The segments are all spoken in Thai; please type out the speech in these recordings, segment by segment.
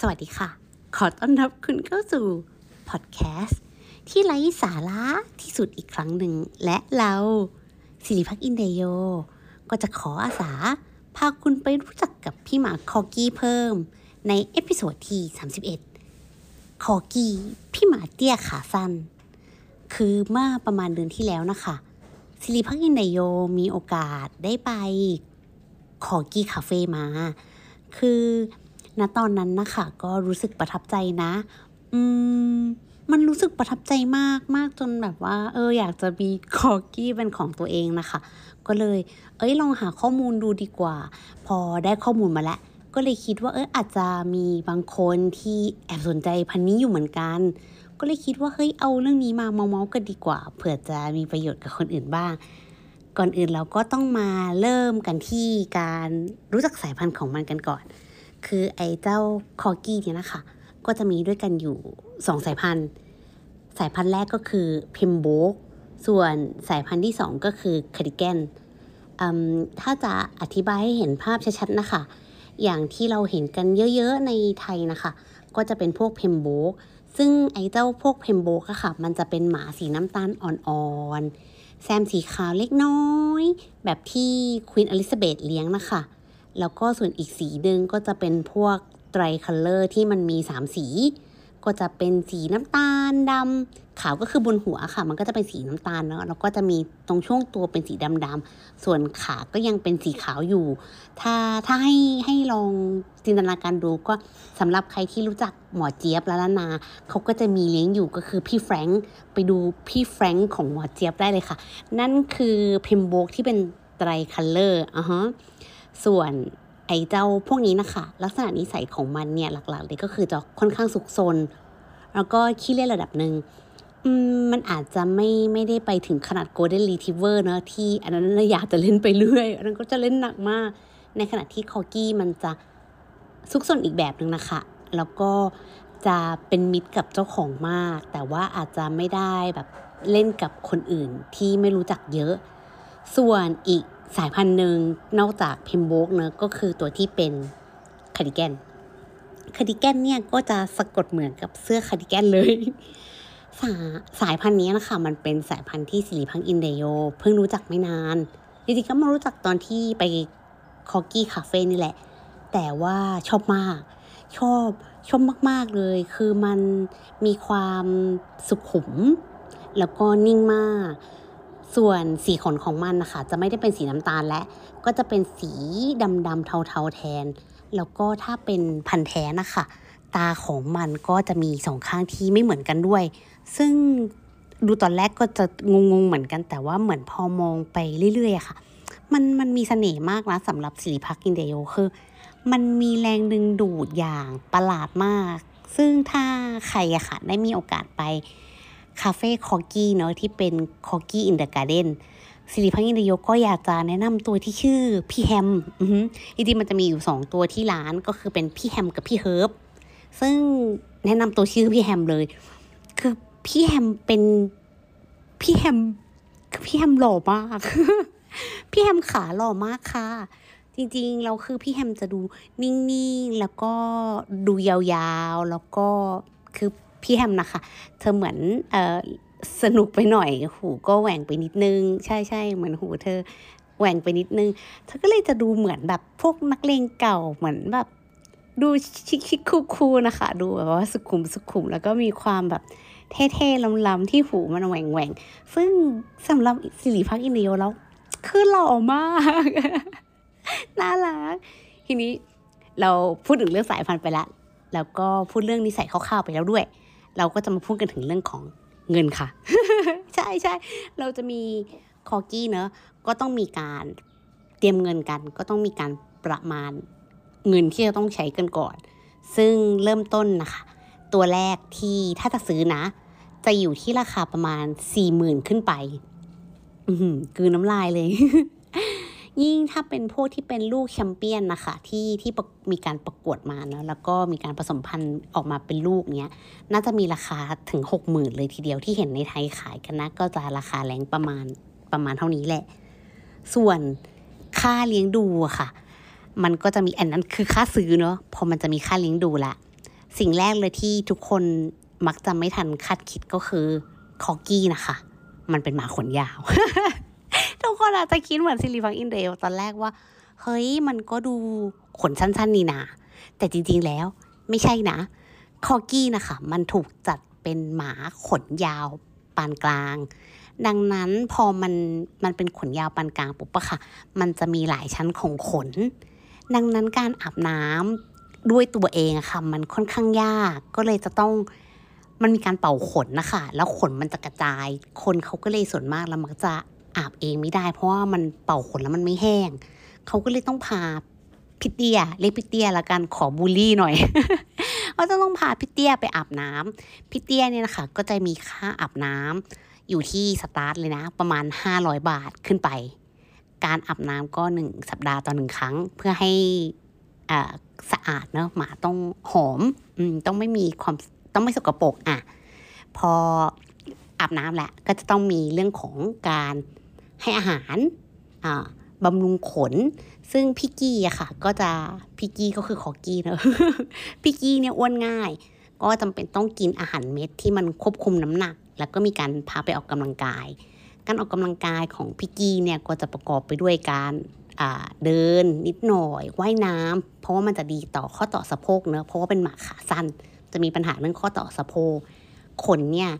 สวัสดีค่ะ ขอต้อนรับคุณเข้าสู่พอดแคสต์ที่ไร้สาระที่สุดอีกครั้งหนึ่ง และเราสิริพังอินเดโย ก็จะขออาสา พาคุณไปรู้จักกับพี่หมาคอร์กี้เพิ่ม ใน episode ที่ 31 คอร์กี้พี่หมาเตี้ยขาสั้น คือเมื่อประมาณเดือนที่แล้วนะคะ สิริพังอินเดโยมีโอกาสได้ไปคอกี้คาเฟ่มา คือ ณตอนนั้นนะคะก็รู้สึกประทับใจนะ อืมมันรู้สึกประทับใจมากมากจนแบบว่า เอออยากจะมีคอกี้เป็นของตัวเองนะคะ ก็เลย เอ้ยลองหาข้อมูลดูดีกว่า พอได้ข้อมูลมาแล้ว ก็เลยคิดว่าเอออาจจะมีบางคนที่แอบสนใจพันนี้อยู่เหมือนกัน ก็เลยคิดว่าเฮ้ยเอาเรื่องนี้มาเมาๆกันดีกว่า เผื่อจะมีประโยชน์กับคนอื่นบ้าง ก่อนอื่นเราก็ต้องมาเริ่มกันที่การรู้จักสายพันธุ์ของมันกันก่อน คือไอ้เจ้าคอกี้เนี่ยนะคะ ก็จะมีด้วยกันอยู่สองสายพันธุ์ สายพันธุ์แรกก็คือพิมโบกส่วนสายพันธุ์ที่สองก็คือคาริแกนถ้าจะอธิบายให้เห็นภาพชัดๆนะคะ อย่างที่เราเห็นกันเยอะๆในไทยนะคะ ก็จะเป็นพวกเพมโบกซึ่งไอ้เจ้าพวกเพมโบกอะค่ะ มันจะเป็นหมาสีน้ำตาลอ่อนๆแซมสีขาวเล็กน้อย แบบที่ควีนอลิซาเบธเลี้ยงนะคะ แล้วก็ส่วนอีกสีหนึ่งก็จะเป็นพวก tricolor ที่มันมีสามสี ก็จะเป็นสีน้ำตาลดำขาวก็คือบนหัวค่ะ มันก็จะเป็นสีน้ำตาลเนาะแล้วก็จะมีตรงช่วงตัวเป็นสีดำๆส่วนขาก็ยังเป็นสีขาวอยู่ ถ้าถ้าให้ให้ลองจินตนาการดูก็สำหรับใครที่รู้จักหมอเจี๊ยบและละนาเขาก็จะมีเลี้ยงอยู่ก็คือพี่แฟรงค์ไปดูพี่แฟรงค์ของหมอเจี๊ยบได้เลยค่ะ นั่นคือพิมโบกที่เป็นไตรคัลเลอร์อะฮะ ส่วนไอ้เจ้าพวกนี้นะคะ ลักษณะนิสัยของมันเนี่ยหลักๆเลยก็คือจะค่อนข้างสุกซน แล้วก็ขี้เล่นระดับหนึ่งมันอาจจะไม่ไม่ได้ไปถึงขนาด Golden Retriever เนอะที่อันนั้นอยากจะเล่นไปเรื่อยอันนั้นก็จะเล่นหนักมาก ในขณะที่คอกี้มันจะซุกซนอีกแบบหนึ่งนะคะ แล้วก็จะเป็นมิตรกับเจ้าของมาก แต่ว่าอาจจะไม่ได้แบบเล่นกับคนอื่นที่ไม่รู้จักเยอะ ส่วนอีกสายพันธุ์หนึ่งนอกจาก Pembroke เนอะก็คือตัวที่เป็น Cardigan Cardigan เนี่ยก็จะสะกดเหมือนกับเสื้อคาร์ดิแกนเลยสาสายพันธุ์นี้นะคะมันเป็นสายพันธุ์ที่สิริพังอินเดโยเพิ่งรู้จักไม่นานจริงๆก็มารู้จักตอนที่ไปคอกี้คาเฟ่นี่แหละ แต่ว่าชอบมาก ชอบชอบมากๆเลย คือมันมีความสุขุม แล้วก็นิ่งมาก ส่วนสีขนของมันนะคะจะไม่ได้เป็นสีน้ำตาลและ ก็จะเป็นสีดำๆเทาๆแทน แล้วก็ถ้าเป็นพันธุ์แท้นะคะ ตาของมันก็จะมีสองข้างที่ไม่เหมือนกันด้วย ซึ่งดูตอนแรกก็จะงงๆเหมือนกัน แต่ว่าเหมือนพอมองไปเรื่อยๆค่ะ มันมันมีเสน่ห์มากนะสำหรับสิริพังอินเดโยคือ มันมีแรงดึงดูดอย่างประหลาดมาก ซึ่งถ้าใครอะค่ะได้มีโอกาสไป คาเฟ่คอร์กี้เนาะที่เป็น Corgi in the Garden สิริพังอินเดโยก็อยากจะแนะนำตัวที่ชื่อพี่แฮมจริงๆมันจะมีอยู่สองตัวที่ร้านก็คือเป็นพี่แฮมกับพี่เฮิร์บซึ่งแนะนำตัวชื่อพี่แฮมเลย คือพี่แฮมเป็นพี่แฮมคือพี่แฮมหล่อมากพี่แฮมขาหล่อมากค่ะ จริงๆ เราคือพี่แฮมจะดูนิ่งๆ แล้วก็ดูยาวๆ แล้วก็คือ พี่แฮมนะคะ เธอเหมือนเออสนุกไปหน่อย หูก็แหว่งไปนิดนึง ใช่ใช่เหมือนหูเธอแหว่งไปนิดนึง เธอก็เลยจะดูเหมือนแบบพวกนักเลงเก่าเหมือนแบบดูชิคชิคคูคูนะคะ ดูแบบว่าสุขุมสุขุมแล้วก็มีความแบบเท่ๆลำๆที่หูมันแหว่งแหว่งซึ่งสำหรับสิริพักอินเดียแล้ว คือหล่อมาก น่ารัก ทีนี้เราพูดถึงเรื่องสายพันธุ์ไปแล้ว แล้วก็พูดเรื่องนิสัยคร่าวๆไปแล้วด้วย เราก็จะมาพูดกันถึงเรื่องของเงินค่ะ ใช่ใช่เราจะมีคอกี้เนอะก็ต้องมีการเตรียมเงินกัน ก็ต้องมีการประมาณเงินที่จะต้องใช้กันก่อน ซึ่งเริ่มต้นนะคะ ตัวแรกที่ถ้าจะซื้อนะ จะอยู่ที่ราคาประมาณสี่หมื่นขึ้นไป อืคือน้ำลายเลย ยิ่งถ้าเป็นพวกที่เป็นลูกแชมเปี้ยนนะคะที่ที่มีการประกวดมาเนาะแล้วก็มีการผสมพันธุ์ออกมาเป็นลูกเนี้ยน่าจะมีราคาถึงหกหมื่นเลยทีเดียวที่เห็นในไทยขายกันนะก็จะราคาแรงประมาณประมาณเท่านี้แหละ ส่วนค่าเลี้ยงดูค่ะ มันก็จะมีอันนั้นคือค่าซื้อเนาะพอมันจะมีค่าเลี้ยงดูละ สิ่งแรกเลยที่ทุกคนมักจะไม่ทันคาดคิดก็คือคอร์กี้นะคะ มันเป็นหมาขนยาว คนอาจจะคิดเหมือนสิริพังอินเดโยตอนแรกว่า เฮ้ยมันก็ดูขนสั้นๆนี่นะแต่จริงๆแล้วไม่ใช่นะ คอร์กี้นะคะ มันถูกจัดเป็นหมาขนยาวปานกลาง ดังนั้นพอมันมันเป็นขนยาวปานกลางปุ๊บอะค่ะ มันจะมีหลายชั้นของขน ดังนั้นการอาบน้ำด้วยตัวเองอะค่ะ มันค่อนข้างยากก็เลยจะต้องมันมีการเป่าขนนะคะ แล้วขนมันจะกระจาย คนเขาก็เลยส่วนมากแล้วมักจะ อาบเองไม่ได้ เพราะว่ามันเป่าขนแล้วมันไม่แห้ง เขาก็เลยต้องพาพิเตียเรียกพิเตียละกันขอบูลลี่หน่อยก็จะต้องพาพิเตียไปอาบน้ำพิเตียเนี่ยนะคะก็จะมีค่าอาบน้ำอยู่ที่สตาร์ทเลยนะ ประมาณ 500 บาทขึ้นไป การอาบน้ำก็หนึ่งสัปดาห์ต่อหนึ่งครั้ง เพื่อให้อ่าสะอาดเนอะหมาต้องหอมอืมต้องไม่มีความต้องไม่สกปรกอะ พออาบน้ำแหละก็จะต้องมีเรื่องของการ ให้อาหารบำรุงขน ซึ่งพี่กี้อะค่ะ ก็จะพี่กี้ก็คือขอกี้เนอะพี่กี้เนี่ยอ้วนง่าย ก็จำเป็นต้องกินอาหารเม็ดที่มันควบคุมน้ำหนัก แล้วก็มีการพาไปออกกำลังกาย การออกกำลังกายของพี่กี้เนี่ยก็จะประกอบไปด้วยการเดินนิดหน่อยว่ายน้ำเพราะว่ามันจะดีต่อข้อต่อสะโพกเนอะเพราะว่าเป็นหมาขาสั้น จะมีปัญหาเรื่องข้อต่อสะโพกขนเนี่ย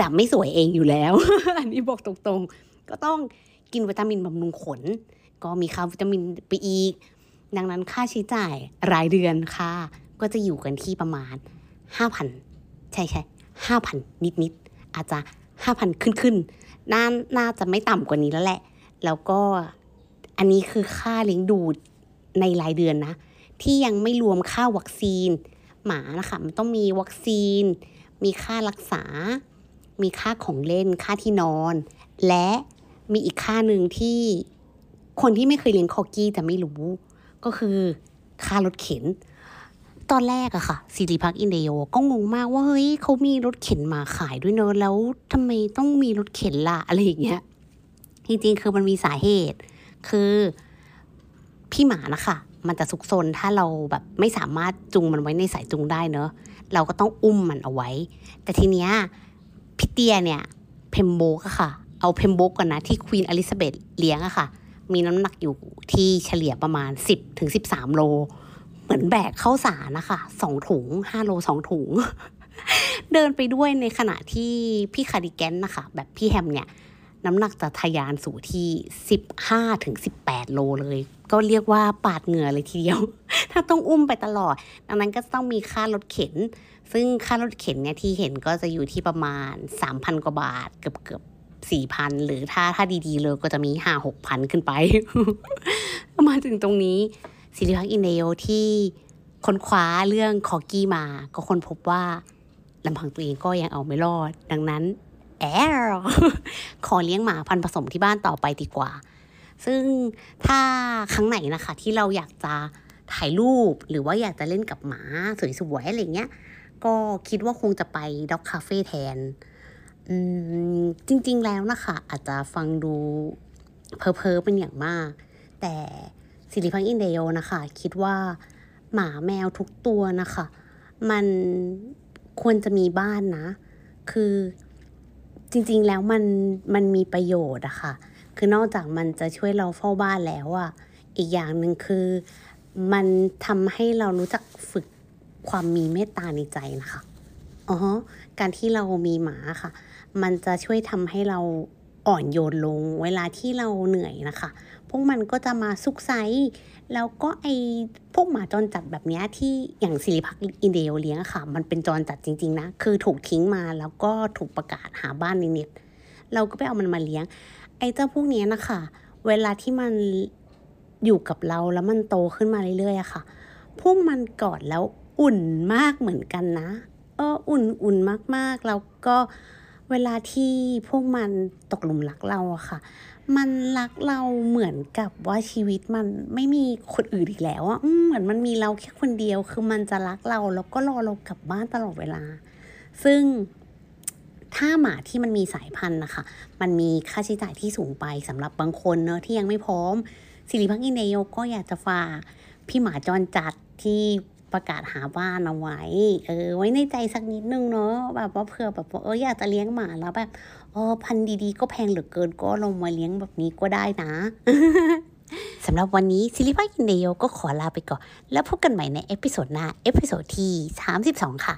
จะไม่สวยเองอยู่แล้ว อันนี้บอกตรงๆ ก็ต้องกินวิตามินบำรุงขน ก็มีค่าวิตามินไปอีก ดังนั้นค่าใช้จ่ายรายเดือนค่ะ ก็จะอยู่กันที่ประมาณ 5,000 ใช่ใช่ห้าพันนิดนิดอาจจะห้าพันขึ้นขึ้นน่าน่าจะไม่ต่ำกว่านี้แล้วแหละ แล้วก็อันนี้คือค่าเลี้ยงดูในรายเดือนนะ ที่ยังไม่รวมค่าวัคซีน หมานะคะมันต้องมีวัคซีน มีค่ารักษา มีค่าของเล่น ค่าที่นอน และ มีอีกค่าหนึ่งที่คนที่ไม่เคยเลี้ยงคอกี้จะไม่รู้ ก็คือค่ารถเข็น ตอนแรกอะค่ะสิริพักอินเดียก็งงมากว่าเฮ้ยเขามีรถเข็นมาขายด้วยเนอะแล้วทำไมต้องมีรถเข็นล่ะอะไรอย่างเงี้ยจริงๆ คือมันมีสาเหตุ คือพี่หมานะคะมันจะซุกซนถ้าเราแบบไม่สามารถจูงมันไว้ในสายจูงได้เนอะเราก็ต้องอุ้มมันเอาไว้ แต่ทีเนี้ยพี่เตียเนี่ย Pembroke อะค่ะ เอา Pembroke ก่อนนะที่ควีนเอลิซาเบธเลี้ยงอะค่ะ มีน้ำหนักอยู่ที่เฉลี่ยประมาณ 10ถึง13 โล เหมือนแบกข้าวสารนะคะสองถุงห้าโลสองถุง เดินไปด้วยในขณะที่พี่คาร์ดิแกนนะคะ แบบพี่แฮมเนี่ย น้ำหนักจะทะยานสู่ที่ 15ถึง18 โลเลย ก็เรียกว่าปาดเหงื่อเลยทีเดียว ถ้าต้องอุ้มไปตลอด ดังนั้นก็ต้องมีค่ารถเข็น ซึ่งค่ารถเข็นเนี่ยที่เห็นก็จะอยู่ที่ประมาณ 3,000 กว่าบาทเกือบเกือบ สี่พันหรือถ้าถ้าดีๆ เลยก็จะมีห้าหกพันขึ้นไป มาถึงตรงนี้สิริพักอินเดียที่ค้นคว้าเรื่องคอกี้มา ก็ค้นพบว่าลำพังตัวเองก็ยังเอาไม่รอด ดังนั้น แอรขอเลี้ยงหมาพันผสมที่บ้านต่อไปดีกว่า ซึ่งถ้าครั้งไหนนะคะ ที่เราอยากจะถ่ายรูปหรือว่าอยากจะเล่นกับหมาสวยๆอะไรเงี้ย ก็คิดว่าคงจะไปด็อกคาเฟ่แทน อืมจริง ๆ แล้วนะคะ อาจจะฟังดูเพ้อๆเป็นอย่างมาก แต่สิริพังอินเดียนะคะ คิดว่าหมาแมวทุกตัวนะคะ มันควรจะมีบ้านนะ คือจริง ๆ แล้วมันมันมีประโยชน์อะค่ะ คือนอกจากมันจะช่วยเราเฝ้าบ้านแล้วอะอีกอย่างหนึ่งคือมันทำให้เรารู้จักฝึกความมีเมตตาในใจนะคะ อ๋อการที่เรามีหมาค่ะ มันจะช่วยทำให้เราอ่อนโยนลงเวลาที่เราเหนื่อยนะคะ พวกมันก็จะมาซุกไซแล้วก็ไอพวกหมาจรจัดแบบนี้ที่อย่างสิริพักอินเดียเลี้ยงค่ะ มันเป็นจรจัดจริงๆนะ คือถูกทิ้งมาแล้วก็ถูกประกาศหาบ้านในเน็ตเราก็ไปเอามันมาเลี้ยง ไอ้เจ้าพวกนี้นะคะ เวลาที่มันอยู่กับเราแล้วมันโตขึ้นมาเรื่อยๆค่ะ พวกมันกอดแล้วอุ่นมากเหมือนกันนะ เอออุ่นอุ่นมากๆ แล้วก็เวลาที่พวกมันตกหลุมรักเราอะค่ะ มันรักเราเหมือนกับว่าชีวิตมันไม่มีคนอื่นอีกแล้วอะเหมือนมันมีเราแค่คนเดียว คือมันจะรักเราแล้วก็รอเรากลับบ้านตลอดเวลา ซึ่งถ้าหมาที่มันมีสายพันธุ์นะคะ มันมีค่าใช้จ่ายที่สูงไปสำหรับบางคนเนอะที่ยังไม่พร้อมสิริพักอินเดียก็อยากจะฝากพี่หมาจรจัดที่ ประกาศหาบ้านเอาไว้ เออ ไว้ในใจสักนิดนึงเนาะแบบว่าเผื่อแบบว่าเอออยากจะเลี้ยงหมาแล้วแบบเออพันธุ์ดีๆ ก็แพงเหลือเกินก็ลงมาเลี้ยงแบบนี้ก็ได้นะสำหรับวันนี้ซิลิพายินเดโยก็ขอลาไปก่อน แล้วพบกันใหม่ใน episode หน้า episode ที่ 32 ค่ะ